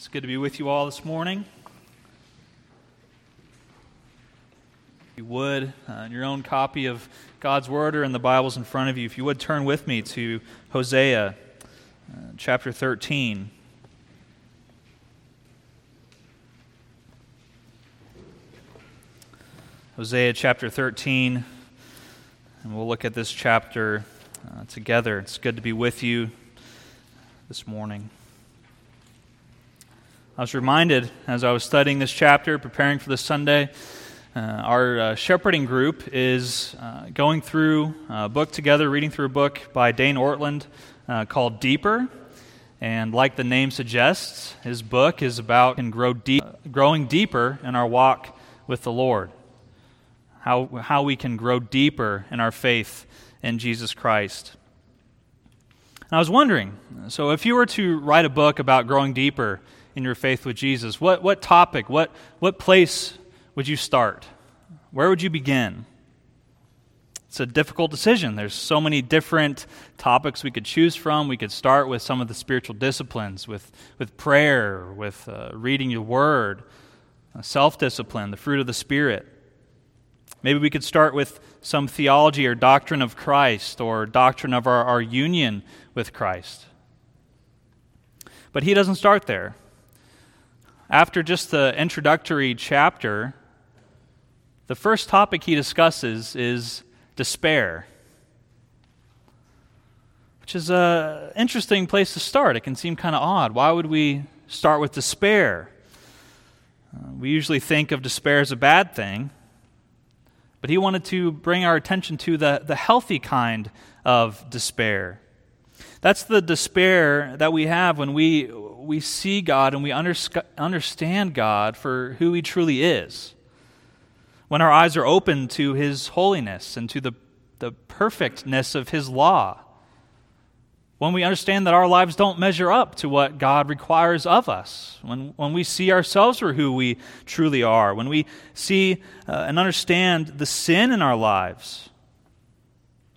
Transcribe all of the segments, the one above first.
It's good to be with you all this morning. If you would, uh, your own copy of God's Word or in the Bibles in front of you, if you would turn with me to Hosea uh, chapter 13. Hosea chapter 13, and we'll look at this chapter uh, together. It's good to be with you this morning. I was reminded as I was studying this chapter, preparing for this Sunday, uh, our uh, shepherding group is uh, going through a book together, reading through a book by Dane Ortlund uh, called Deeper. And like the name suggests, his book is about and grow deep, growing deeper in our walk with the Lord. How, how we can grow deeper in our faith in Jesus Christ. And I was wondering so, if you were to write a book about growing deeper in your faith with Jesus? What, what topic, what, what place would you start? Where would you begin? It's a difficult decision. There's so many different topics we could choose from. We could start with some of the spiritual disciplines, with, with prayer, with uh, reading your word, uh, self discipline, the fruit of the Spirit. Maybe we could start with some theology or doctrine of Christ or doctrine of our, our union with Christ. But he doesn't start there after just the introductory chapter, the first topic he discusses is despair, which is an interesting place to start. It can seem kind of odd. Why would we start with despair? Uh, we usually think of despair as a bad thing, but he wanted to bring our attention to the, the healthy kind of despair. That's the despair that we have when we, we see God and we understand God for who He truly is. When our eyes are open to His holiness and to the, the perfectness of His law. When we understand that our lives don't measure up to what God requires of us. When, when we see ourselves for who we truly are. When we see uh, and understand the sin in our lives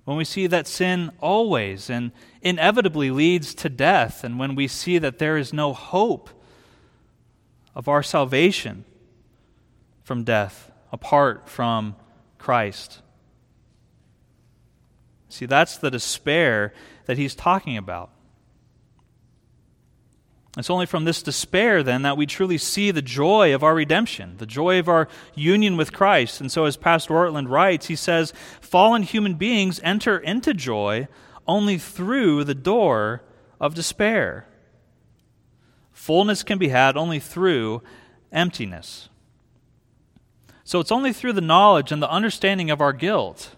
when we see that sin always and inevitably leads to death, and when we see that there is no hope of our salvation from death apart from Christ. See, that's the despair that he's talking about. It's only from this despair, then, that we truly see the joy of our redemption, the joy of our union with Christ. And so, as Pastor Ortlund writes, he says, Fallen human beings enter into joy only through the door of despair. Fullness can be had only through emptiness. So, it's only through the knowledge and the understanding of our guilt,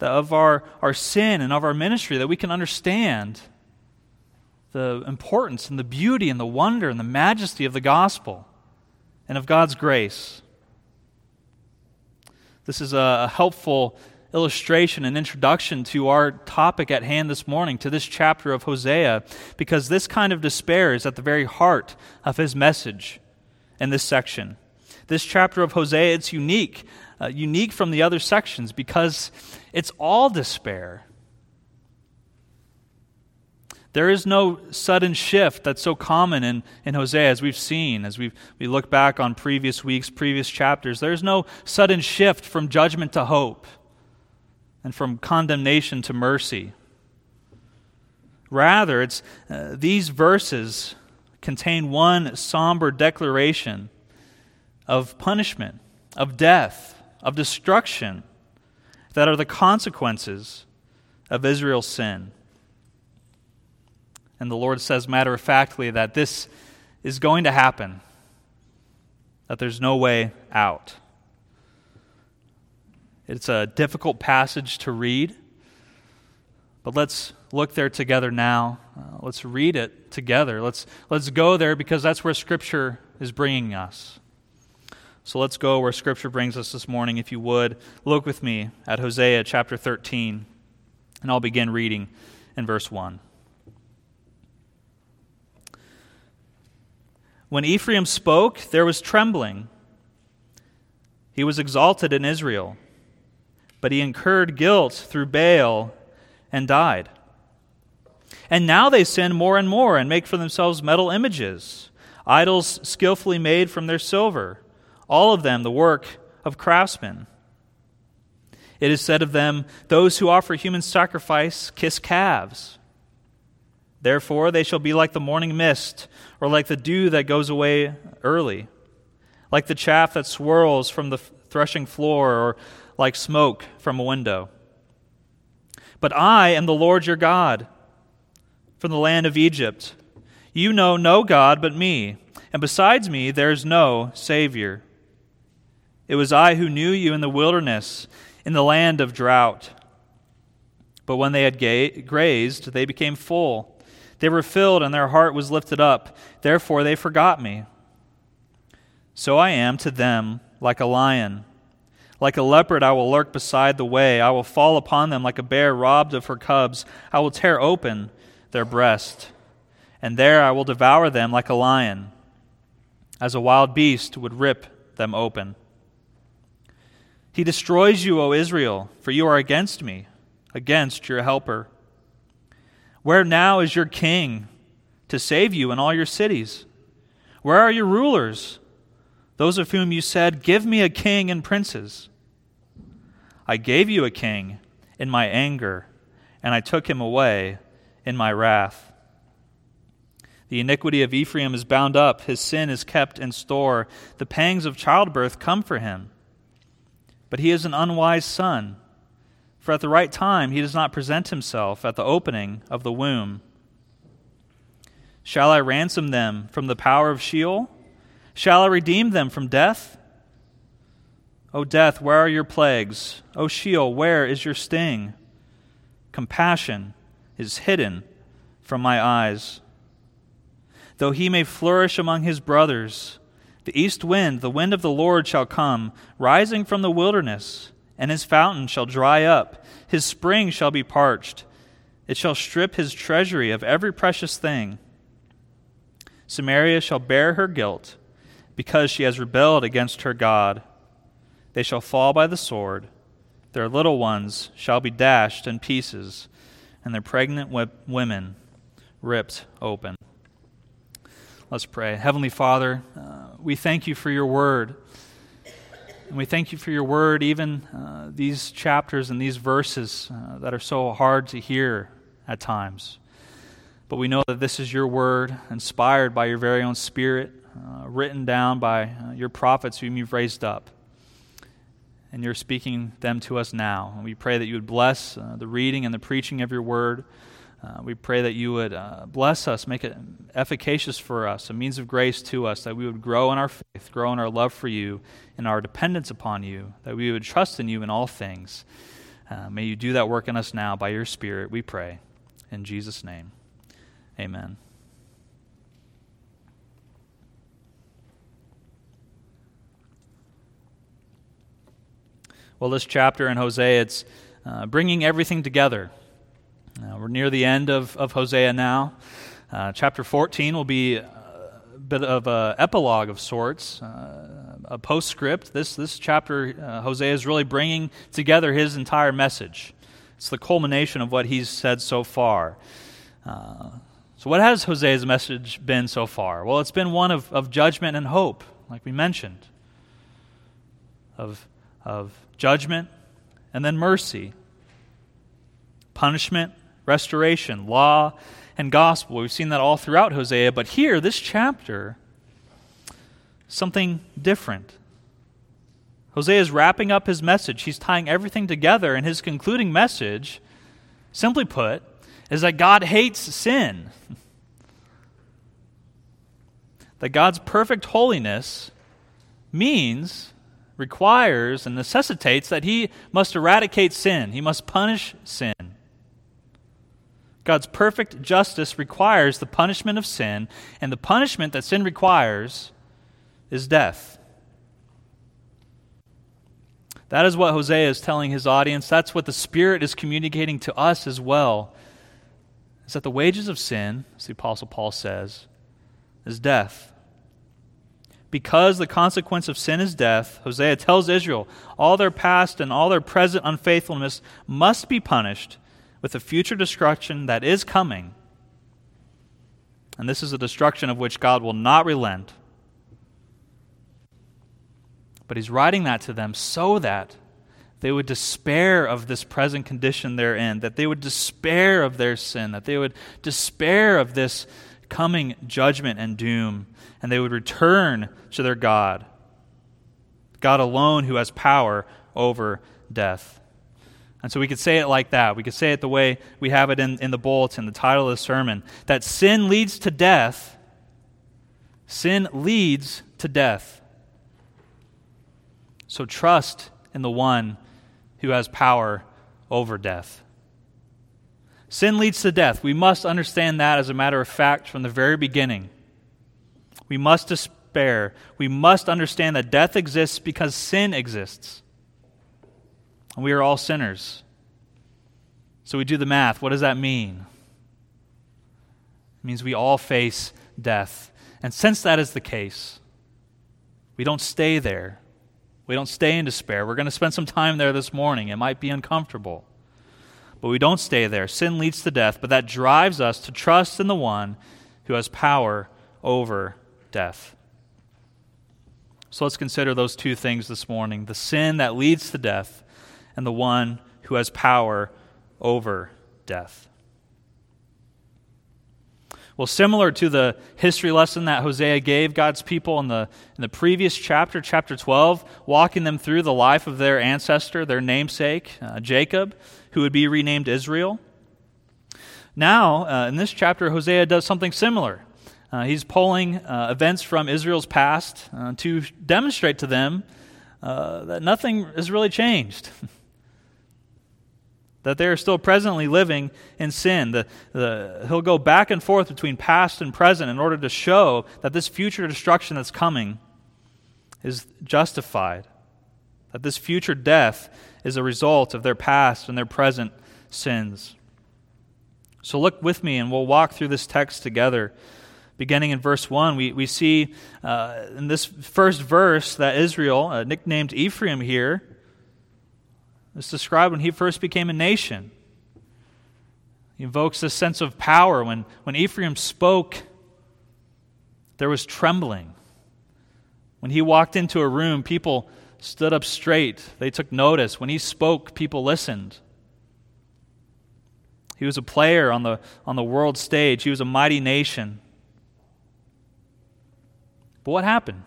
of our, our sin, and of our ministry that we can understand the importance and the beauty and the wonder and the majesty of the gospel and of God's grace. This is a helpful illustration and introduction to our topic at hand this morning, to this chapter of Hosea, because this kind of despair is at the very heart of his message in this section. This chapter of Hosea, it's unique, uh, unique from the other sections because it's all despair. There is no sudden shift that's so common in, in Hosea, as we've seen, as we we look back on previous weeks, previous chapters. There's no sudden shift from judgment to hope and from condemnation to mercy. Rather, it's, uh, these verses contain one somber declaration of punishment, of death, of destruction that are the consequences of Israel's sin. And the Lord says matter of factly that this is going to happen, that there's no way out. It's a difficult passage to read, but let's look there together now. Uh, let's read it together. Let's, let's go there because that's where Scripture is bringing us. So let's go where Scripture brings us this morning. If you would, look with me at Hosea chapter 13, and I'll begin reading in verse 1. When Ephraim spoke, there was trembling. He was exalted in Israel, but he incurred guilt through Baal and died. And now they sin more and more and make for themselves metal images. idols skillfully made from their silver, all of them the work of craftsmen. It is said of them, Those who offer human sacrifice kiss calves. Therefore, they shall be like the morning mist, or like the dew that goes away early, like the chaff that swirls from the threshing floor, or like smoke from a window. But I am the Lord your God, from the land of Egypt. You know no God but me, and besides me there is no Savior. It was I who knew you in the wilderness in the land of drought. But when they had ga- grazed, they became full. They were filled, and their heart was lifted up. Therefore, they forgot me. So I am to them like a lion. Like a leopard, I will lurk beside the way. I will fall upon them like a bear robbed of her cubs. I will tear open their breast, and there I will devour them like a lion, as a wild beast would rip them open. He destroys you, O Israel, for you are against me, against your helper. Where now is your king to save you in all your cities? Where are your rulers, those of whom you said, Give me a king and princes? I gave you a king in my anger, and I took him away in my wrath. The iniquity of Ephraim is bound up, his sin is kept in store. The pangs of childbirth come for him. But he is an unwise son, for at the right time he does not present himself at the opening of the womb. Shall I ransom them from the power of Sheol? Shall I redeem them from death? O death, where are your plagues? O Sheol, where is your sting? Compassion is hidden from my eyes. Though he may flourish among his brothers, the east wind, the wind of the Lord, shall come, rising from the wilderness, and his fountain shall dry up, his spring shall be parched. It shall strip his treasury of every precious thing. Samaria shall bear her guilt, because she has rebelled against her God. They shall fall by the sword, their little ones shall be dashed in pieces, and their pregnant women ripped open. Let's pray. Heavenly Father, uh, we thank you for your word. And we thank you for your word, even uh, these chapters and these verses uh, that are so hard to hear at times. But we know that this is your word, inspired by your very own Spirit, uh, written down by uh, your prophets whom you've raised up. And you're speaking them to us now. And we pray that you would bless uh, the reading and the preaching of your word. Uh, we pray that you would uh, bless us, make it efficacious for us, a means of grace to us, that we would grow in our faith, grow in our love for you, in our dependence upon you, that we would trust in you in all things. May you do that work in us now by your Spirit, we pray. In Jesus' name, amen. Well, this chapter in Hosea, it's uh, bringing everything together. Uh, we're near the end of, of Hosea now. Uh, chapter 14 will be a bit of an epilogue of sorts, uh, a postscript. This, this chapter, uh, Hosea is really bringing together his entire message. It's the culmination of what he's said so far. Uh, so, what has Hosea's message been so far? Well, it's been one of, of judgment and hope, like we mentioned, of, of judgment and then mercy, punishment restoration, law, and gospel. We've seen that all throughout Hosea, but here, this chapter, something different. Hosea is wrapping up his message. He's tying everything together, and his concluding message, simply put, is that God hates sin. that God's perfect holiness means, requires, and necessitates that he must eradicate sin, he must punish sin. God's perfect justice requires the punishment of sin, and the punishment that sin requires is death. That is what Hosea is telling his audience. That's what the Spirit is communicating to us as well. Is that the wages of sin, as the Apostle Paul says, is death. Because the consequence of sin is death, Hosea tells Israel all their past and all their present unfaithfulness must be punished with the future destruction that is coming And this is a destruction of which God will not relent. But he's writing that to them so that they would despair of this present condition they're in, that they would despair of their sin, that they would despair of this coming judgment and doom, and they would return to their God, God alone who has power over death. And so we could say it like that. We could say it the way we have it in, in the bulletin, the title of the sermon that sin leads to death. Sin leads to death. So trust in the one who has power over death. Sin leads to death. We must understand that as a matter of fact from the very beginning. We must despair. We must understand that death exists because sin exists. And we are all sinners. So we do the math. What does that mean? It means we all face death. And since that is the case, we don't stay there. We don't stay in despair. We're going to spend some time there this morning. It might be uncomfortable. But we don't stay there. Sin leads to death, but that drives us to trust in the one who has power over death. So let's consider those two things this morning the sin that leads to death, and the one who has power over death. Well, similar to the history lesson that Hosea gave God's people in the, in the previous chapter, chapter 12, walking them through the life of their ancestor, their namesake, uh, Jacob, who would be renamed Israel. Now, uh, in this chapter, Hosea does something similar. Uh, he's pulling uh, events from Israel's past uh, to demonstrate to them uh, that nothing has really changed. that they are still presently living in sin. The, the, he'll go back and forth between past and present in order to show that this future destruction that's coming is justified, that this future death is a result of their past and their present sins. So look with me and we'll walk through this text together. Beginning in verse 1, we, we see uh, in this first verse that Israel, uh, nicknamed Ephraim here, is described when he first became a nation. He invokes this sense of power. When, when Ephraim spoke, there was trembling. When he walked into a room, people stood up straight. They took notice. When he spoke, people listened. He was a player on the, on the world stage, he was a mighty nation. But what happened?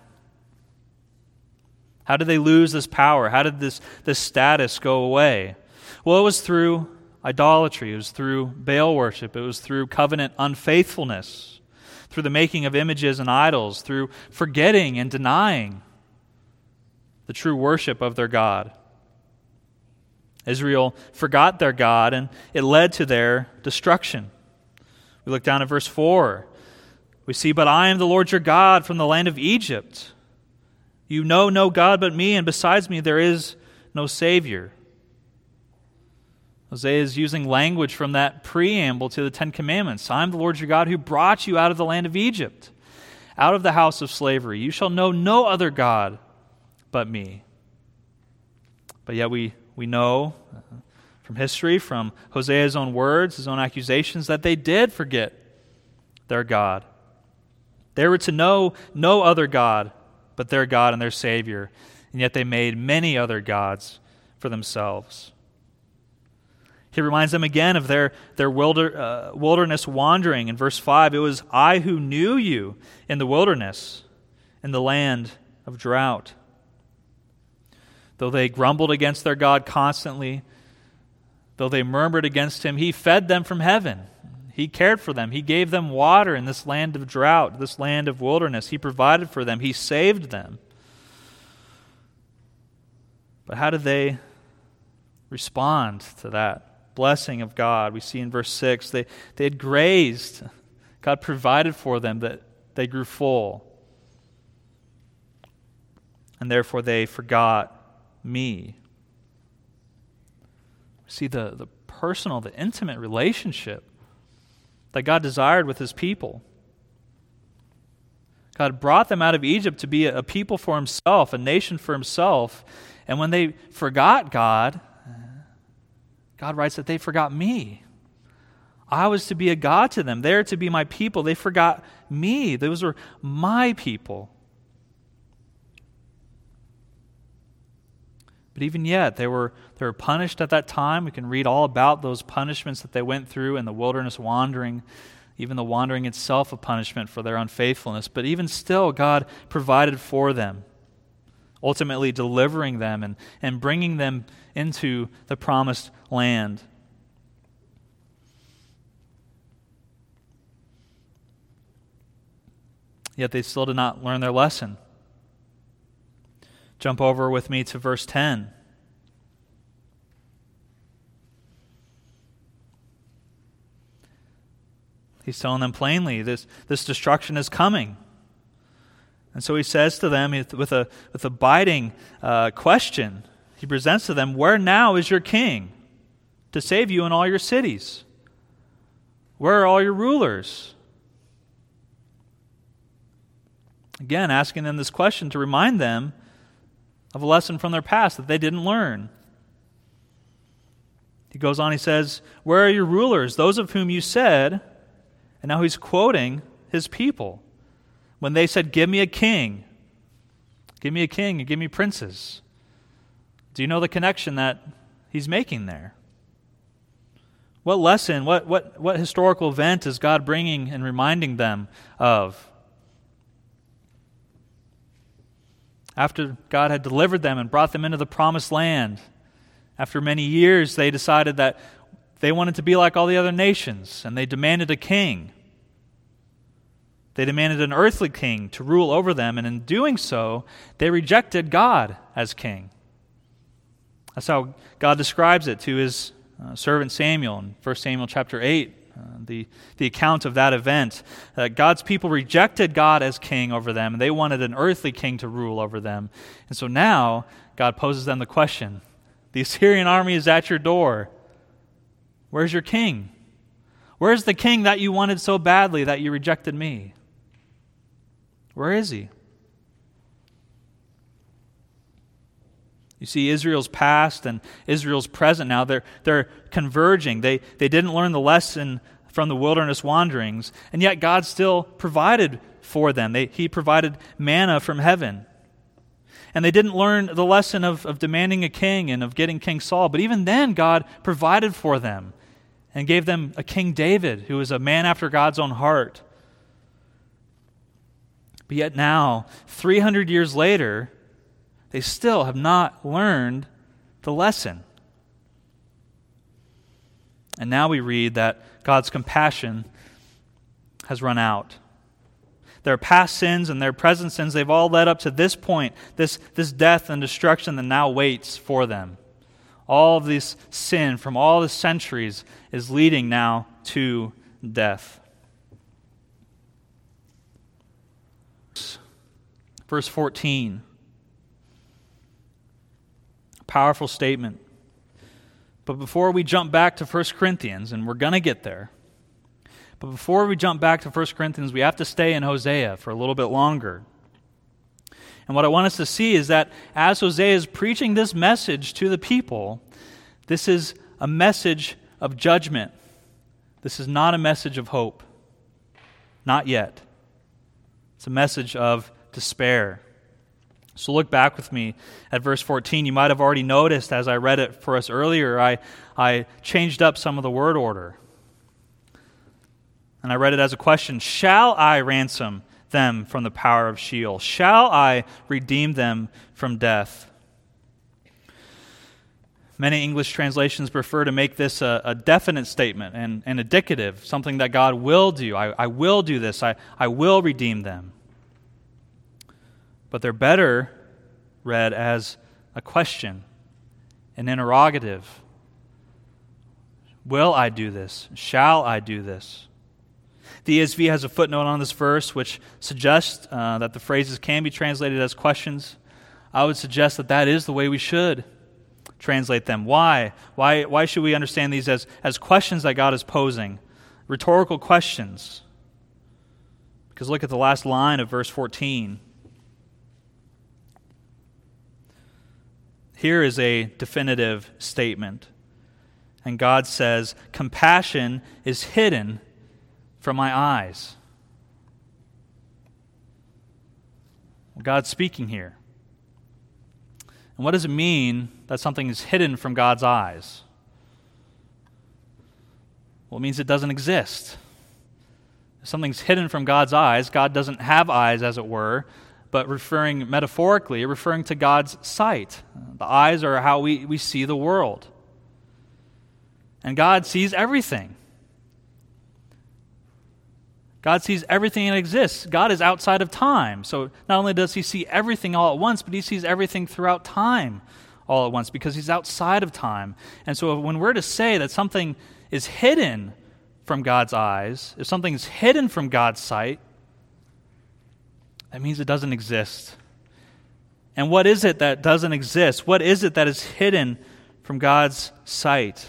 How did they lose this power? How did this, this status go away? Well, it was through idolatry, it was through Baal worship, it was through covenant unfaithfulness, through the making of images and idols, through forgetting and denying the true worship of their God. Israel forgot their God, and it led to their destruction. We look down at verse 4. We see, But I am the Lord your God from the land of Egypt you know no God but me, and besides me there is no Savior. Hosea is using language from that preamble to the Ten Commandments. I'm the Lord your God who brought you out of the land of Egypt, out of the house of slavery. You shall know no other God but me. But yet we, we know from history, from Hosea's own words, his own accusations, that they did forget their God. They were to know no other God but their God and their Savior, and yet they made many other gods for themselves. He reminds them again of their, their wilder, uh, wilderness wandering. In verse 5, it was I who knew you in the wilderness, in the land of drought. Though they grumbled against their God constantly, though they murmured against him, he fed them from heaven. He cared for them. He gave them water in this land of drought, this land of wilderness. He provided for them. He saved them. But how did they respond to that blessing of God? We see in verse 6 they, they had grazed. God provided for them that they grew full. And therefore they forgot me. See the, the personal, the intimate relationship that God desired with his people. God brought them out of Egypt to be a people for himself, a nation for himself. And when they forgot God, God writes that they forgot me. I was to be a God to them. They're to be my people. They forgot me. Those were my people. But even yet, they were, they were punished at that time. We can read all about those punishments that they went through in the wilderness wandering, even the wandering itself a punishment for their unfaithfulness. But even still, God provided for them, ultimately delivering them and, and bringing them into the promised land. Yet they still did not learn their lesson. Jump over with me to verse 10. He's telling them plainly this, this destruction is coming. And so he says to them with a, with a biting uh, question, he presents to them, Where now is your king to save you in all your cities? Where are all your rulers? Again, asking them this question to remind them of a lesson from their past that they didn't learn. He goes on, he says, Where are your rulers, those of whom you said, and now he's quoting his people, when they said, Give me a king, give me a king, and give me princes. Do you know the connection that he's making there? What lesson, what, what, what historical event is God bringing and reminding them of? After God had delivered them and brought them into the promised land, after many years, they decided that they wanted to be like all the other nations, and they demanded a king. They demanded an earthly king to rule over them, and in doing so, they rejected God as king. That's how God describes it to his uh, servant Samuel in 1 Samuel chapter 8. Uh, the, the account of that event. Uh, God's people rejected God as king over them, and they wanted an earthly king to rule over them. And so now God poses them the question The Assyrian army is at your door. Where's your king? Where's the king that you wanted so badly that you rejected me? Where is he? You see Israel's past and Israel's present now. They're, they're converging. They, they didn't learn the lesson from the wilderness wanderings, and yet God still provided for them. They, he provided manna from heaven. And they didn't learn the lesson of, of demanding a king and of getting King Saul, but even then, God provided for them and gave them a King David, who was a man after God's own heart. But yet now, 300 years later, they still have not learned the lesson. And now we read that God's compassion has run out. Their past sins and their present sins, they've all led up to this point, this, this death and destruction that now waits for them. All of this sin from all the centuries is leading now to death. Verse 14 Powerful statement. But before we jump back to 1 Corinthians, and we're going to get there, but before we jump back to 1 Corinthians, we have to stay in Hosea for a little bit longer. And what I want us to see is that as Hosea is preaching this message to the people, this is a message of judgment. This is not a message of hope. Not yet. It's a message of despair. So look back with me at verse 14. You might have already noticed as I read it for us earlier, I, I changed up some of the word order. And I read it as a question Shall I ransom them from the power of Sheol? Shall I redeem them from death? Many English translations prefer to make this a, a definite statement and, and indicative, something that God will do. I, I will do this, I, I will redeem them but they're better read as a question, an interrogative. Will I do this? Shall I do this? The ESV has a footnote on this verse which suggests uh, that the phrases can be translated as questions. I would suggest that that is the way we should translate them. Why? Why, why should we understand these as, as questions that God is posing? Rhetorical questions. Because look at the last line of verse 14. Here is a definitive statement. And God says, Compassion is hidden from my eyes. God's speaking here. And what does it mean that something is hidden from God's eyes? Well, it means it doesn't exist. If something's hidden from God's eyes, God doesn't have eyes, as it were, but referring metaphorically, referring to God's sight. The eyes are how we, we see the world. And God sees everything. God sees everything that exists. God is outside of time. So not only does he see everything all at once, but he sees everything throughout time all at once because he's outside of time. And so when we're to say that something is hidden from God's eyes, if something's hidden from God's sight, that means it doesn't exist. And what is it that doesn't exist? What is it that is hidden from God's sight?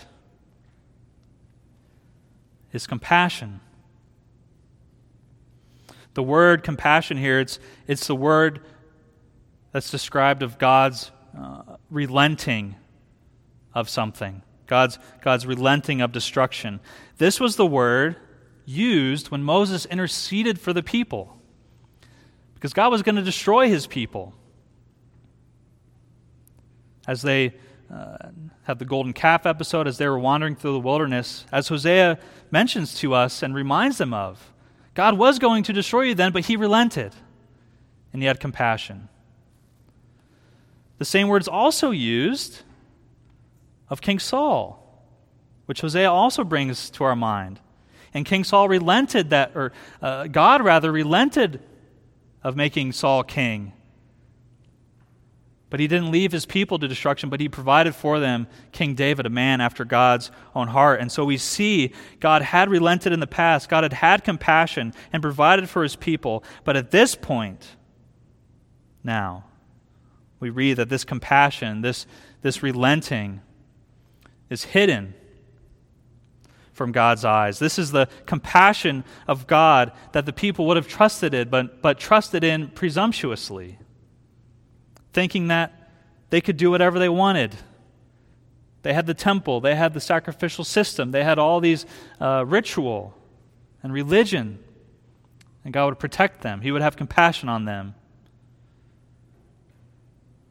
His compassion. The word compassion here, it's, it's the word that's described of God's uh, relenting of something, God's, God's relenting of destruction. This was the word used when Moses interceded for the people because God was going to destroy his people. As they uh, the golden calf episode, as they were wandering through the wilderness, as Hosea mentions to us and reminds them of, God was going to destroy you then, but he relented and he had compassion. The same words also used of King Saul, which Hosea also brings to our mind. And King Saul relented that, or uh, God rather relented of making Saul king but he didn't leave his people to destruction, but he provided for them King David, a man after God's own heart. And so we see God had relented in the past, God had had compassion and provided for his people. But at this point, now, we read that this compassion, this, this relenting, is hidden from God's eyes. This is the compassion of God that the people would have trusted in, but, but trusted in presumptuously thinking that they could do whatever they wanted. They had the temple, they had the sacrificial system, they had all these uh, ritual and religion. And God would protect them, He would have compassion on them.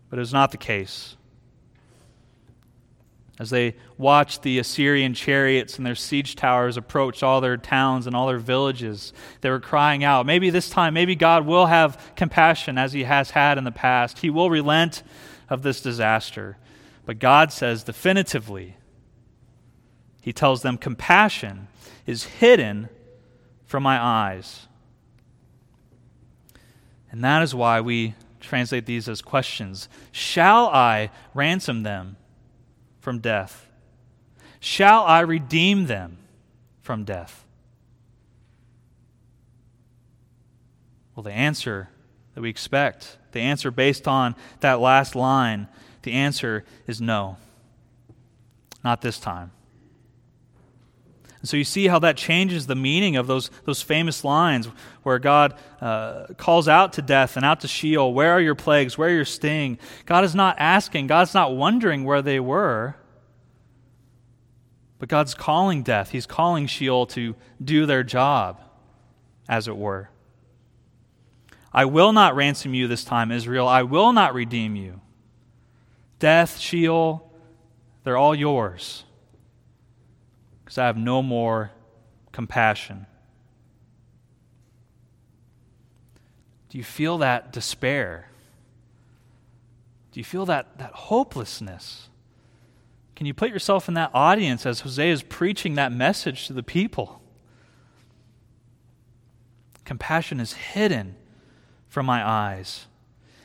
But it was not the case. As they watched the Assyrian chariots and their siege towers approach all their towns and all their villages, they were crying out, maybe this time, maybe God will have compassion as he has had in the past. He will relent of this disaster. But God says definitively, He tells them, compassion is hidden from my eyes. And that is why we translate these as questions Shall I ransom them? From death? Shall I redeem them from death? Well, the answer that we expect, the answer based on that last line, the answer is no. Not this time. And so you see how that changes the meaning of those, those famous lines where God uh, calls out to death and out to Sheol, Where are your plagues? Where are your sting? God is not asking, God's not wondering where they were. But God's calling death, He's calling Sheol to do their job, as it were. I will not ransom you this time, Israel. I will not redeem you. Death, Sheol, they're all yours because I have no more compassion. Do you feel that despair? Do you feel that, that hopelessness? Can you put yourself in that audience as Hosea is preaching that message to the people? Compassion is hidden from my eyes.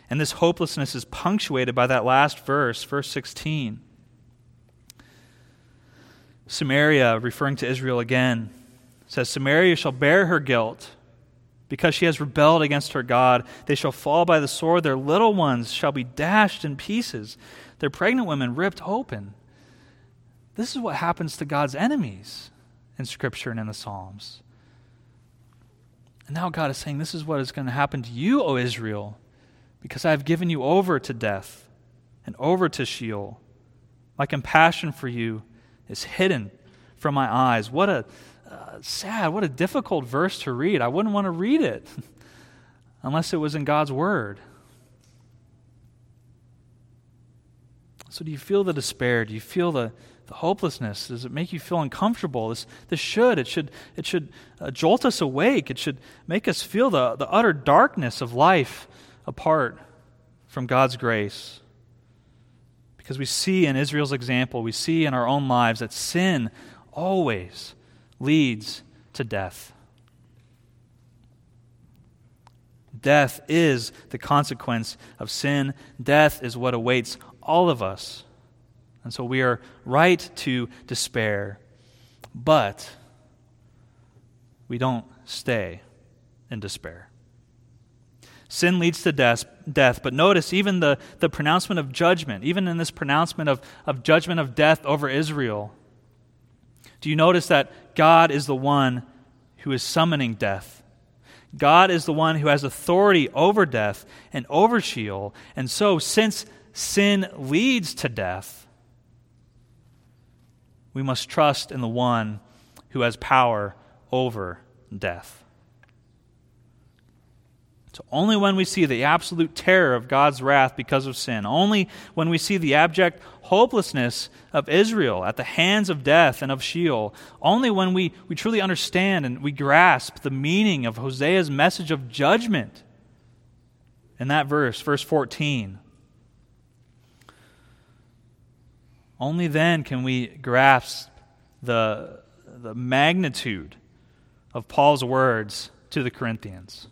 And this hopelessness is punctuated by that last verse, verse 16. Samaria, referring to Israel again, says, Samaria shall bear her guilt because she has rebelled against her God. They shall fall by the sword. Their little ones shall be dashed in pieces, their pregnant women ripped open. This is what happens to God's enemies in Scripture and in the Psalms. And now God is saying, This is what is going to happen to you, O Israel, because I have given you over to death and over to Sheol. My compassion for you is hidden from my eyes. What a uh, sad, what a difficult verse to read. I wouldn't want to read it unless it was in God's Word. So, do you feel the despair? Do you feel the, the hopelessness? Does it make you feel uncomfortable? This, this should. It should, it should uh, jolt us awake. It should make us feel the, the utter darkness of life apart from God's grace. Because we see in Israel's example, we see in our own lives that sin always leads to death. Death is the consequence of sin. Death is what awaits all of us. And so we are right to despair. But we don't stay in despair. Sin leads to death, death, but notice even the, the pronouncement of judgment, even in this pronouncement of, of judgment of death over Israel, do you notice that God is the one who is summoning death? God is the one who has authority over death and over Sheol. And so, since sin leads to death, we must trust in the one who has power over death. So only when we see the absolute terror of God's wrath because of sin, only when we see the abject hopelessness of Israel at the hands of death and of Sheol, only when we, we truly understand and we grasp the meaning of Hosea's message of judgment in that verse, verse 14. Only then can we grasp the, the magnitude of Paul's words to the Corinthians.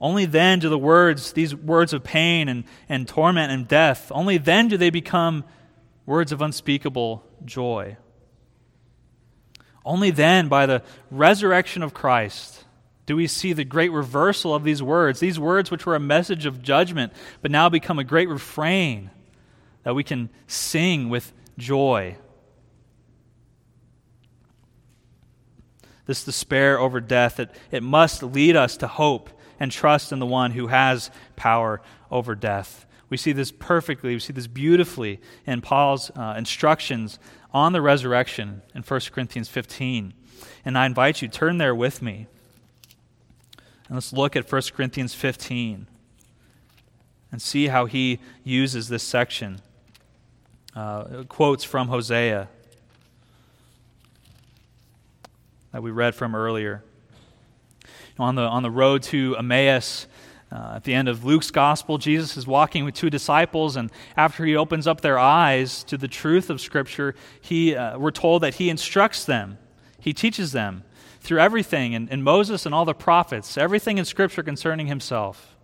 Only then do the words, these words of pain and, and torment and death, only then do they become words of unspeakable joy. Only then, by the resurrection of Christ, do we see the great reversal of these words. These words, which were a message of judgment, but now become a great refrain that we can sing with joy. This despair over death, it, it must lead us to hope and trust in the one who has power over death. We see this perfectly, we see this beautifully in Paul's uh, instructions on the resurrection in 1 Corinthians 15. And I invite you, turn there with me. And let's look at 1 Corinthians 15 and see how he uses this section. Uh, quotes from Hosea that we read from earlier on the, on the road to Emmaus, uh, at the end of Luke's gospel, Jesus is walking with two disciples, and after he opens up their eyes to the truth of Scripture, he, uh, we're told that he instructs them, he teaches them through everything, and, and Moses and all the prophets, everything in Scripture concerning himself.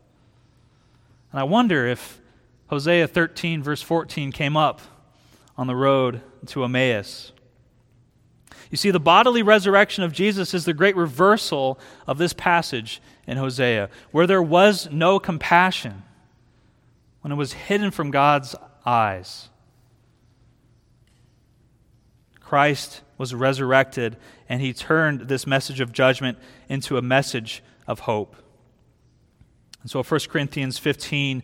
And I wonder if Hosea 13, verse 14, came up on the road to Emmaus. You see, the bodily resurrection of Jesus is the great reversal of this passage in Hosea, where there was no compassion, when it was hidden from God's eyes. Christ was resurrected, and he turned this message of judgment into a message of hope. And so, 1 Corinthians 15,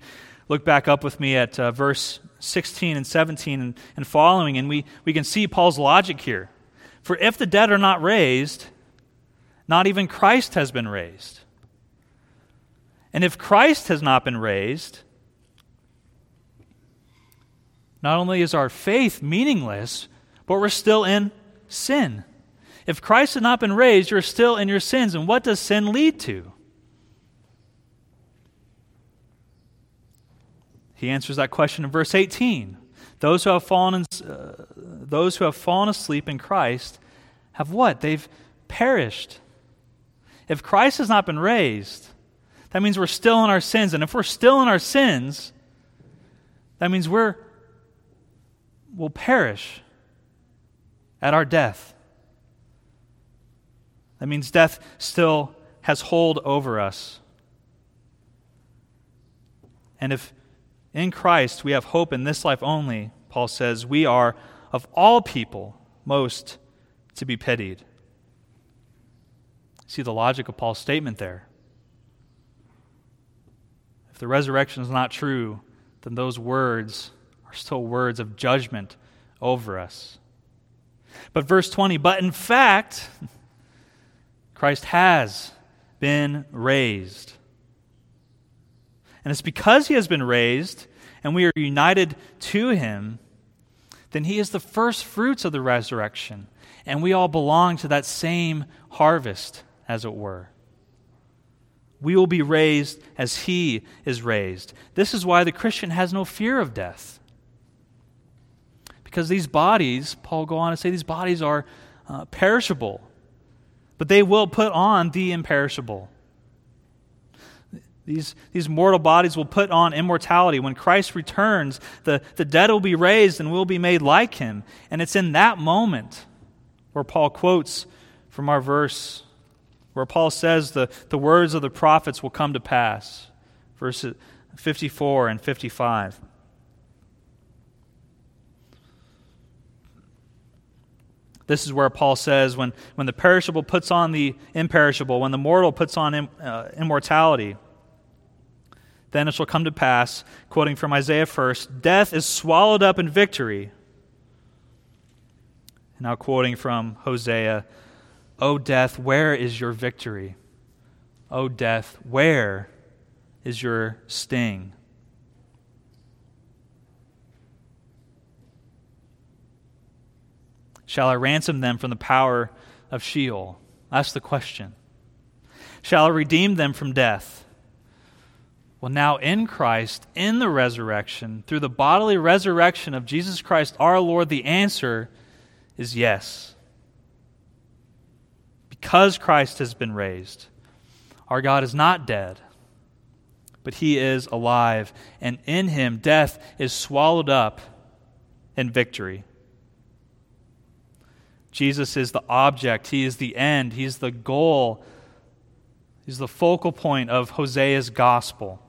look back up with me at uh, verse 16 and 17 and, and following, and we, we can see Paul's logic here. For if the dead are not raised, not even Christ has been raised. And if Christ has not been raised, not only is our faith meaningless, but we're still in sin. If Christ has not been raised, you're still in your sins. And what does sin lead to? He answers that question in verse 18. Those who have fallen, in, uh, those who have fallen asleep in Christ have what? They've perished. If Christ has not been raised, that means we're still in our sins. And if we're still in our sins, that means we're will perish at our death. That means death still has hold over us. And if in Christ we have hope in this life only, Paul says, we are of all people most to be pitied. See the logic of Paul's statement there. If the resurrection is not true, then those words are still words of judgment over us. But verse 20, but in fact, Christ has been raised. And it's because he has been raised and we are united to him, then he is the first fruits of the resurrection. And we all belong to that same harvest, as it were. We will be raised as he is raised. This is why the Christian has no fear of death. Because these bodies, Paul go on to say, these bodies are uh, perishable, but they will put on the imperishable. These, these mortal bodies will put on immortality. When Christ returns, the, the dead will be raised and will be made like him. And it's in that moment where Paul quotes from our verse, where Paul says the, the words of the prophets will come to pass. Verses 54 and 55. This is where Paul says when, when the perishable puts on the imperishable, when the mortal puts on Im, uh, immortality, then it shall come to pass, quoting from Isaiah first, death is swallowed up in victory. Now, quoting from Hosea, O death, where is your victory? O death, where is your sting? Shall I ransom them from the power of Sheol? That's the question. Shall I redeem them from death? Well, now in Christ, in the resurrection, through the bodily resurrection of Jesus Christ our Lord, the answer is yes. Because Christ has been raised, our God is not dead, but he is alive, and in him death is swallowed up in victory. Jesus is the object, he is the end, he's the goal, he's the focal point of Hosea's gospel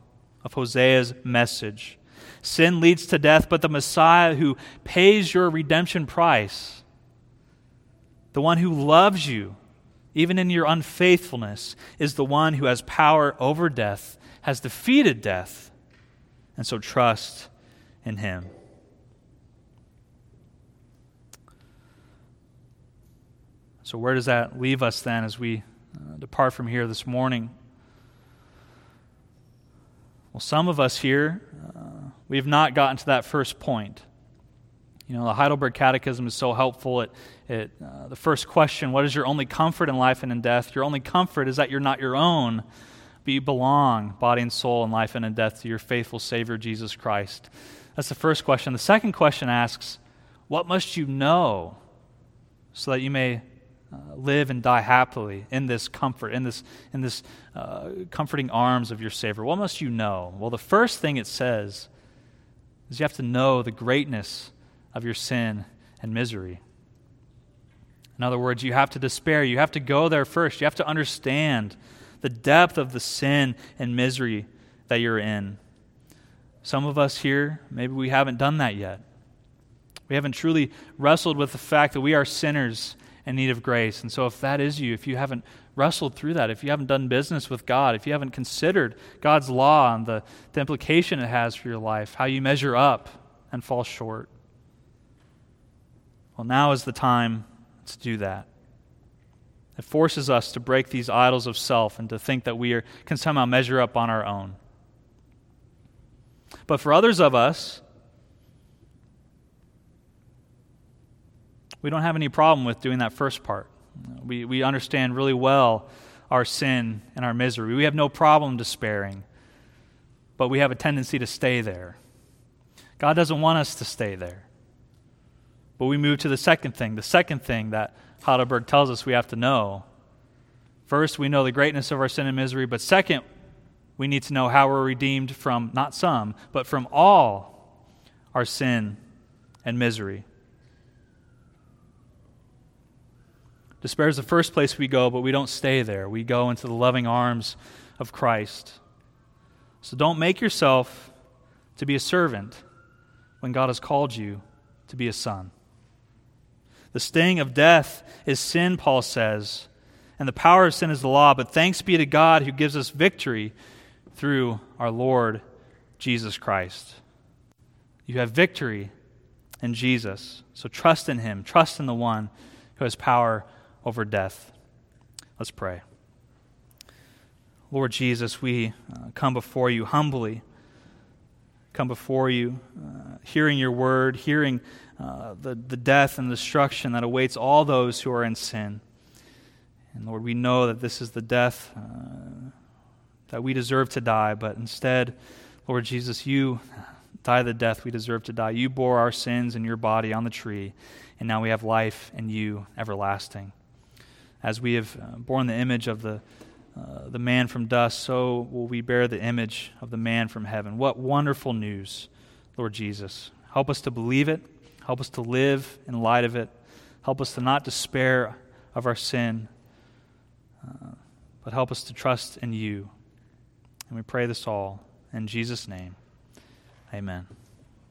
of Hosea's message. Sin leads to death, but the Messiah who pays your redemption price, the one who loves you, even in your unfaithfulness, is the one who has power over death, has defeated death, and so trust in him. So, where does that leave us then as we uh, depart from here this morning? Well, some of us here, uh, we have not gotten to that first point. You know, the Heidelberg Catechism is so helpful. It, it, uh, the first question, what is your only comfort in life and in death? Your only comfort is that you're not your own, but you belong, body and soul, in life and in death, to your faithful Savior, Jesus Christ. That's the first question. The second question asks, what must you know so that you may uh, live and die happily in this comfort, in this, in this uh, comforting arms of your Savior? What must you know? Well, the first thing it says is you have to know the greatness of your sin and misery. In other words, you have to despair. You have to go there first. You have to understand the depth of the sin and misery that you're in. Some of us here, maybe we haven't done that yet. We haven't truly wrestled with the fact that we are sinners in need of grace. And so, if that is you, if you haven't wrestled through that, if you haven't done business with God, if you haven't considered God's law and the, the implication it has for your life, how you measure up and fall short, well, now is the time to do that. It forces us to break these idols of self and to think that we are, can somehow measure up on our own. But for others of us, we don't have any problem with doing that first part. We, we understand really well our sin and our misery. We have no problem despairing, but we have a tendency to stay there. God doesn't want us to stay there. But we move to the second thing. The second thing that Heidelberg tells us we have to know. First, we know the greatness of our sin and misery, but second, we need to know how we're redeemed from not some, but from all our sin and misery. Despair is the first place we go, but we don't stay there. We go into the loving arms of Christ. So don't make yourself to be a servant when God has called you to be a son. The sting of death is sin, Paul says, and the power of sin is the law, but thanks be to God who gives us victory through our Lord Jesus Christ. You have victory in Jesus. So trust in him, trust in the one who has power over death. Let's pray. Lord Jesus, we uh, come before you humbly, come before you, uh, hearing your word, hearing uh, the, the death and destruction that awaits all those who are in sin. And Lord, we know that this is the death uh, that we deserve to die, but instead, Lord Jesus, you die the death we deserve to die. You bore our sins in your body on the tree, and now we have life in you everlasting. As we have uh, borne the image of the, uh, the man from dust, so will we bear the image of the man from heaven. What wonderful news, Lord Jesus. Help us to believe it. Help us to live in light of it. Help us to not despair of our sin, uh, but help us to trust in you. And we pray this all in Jesus' name. Amen.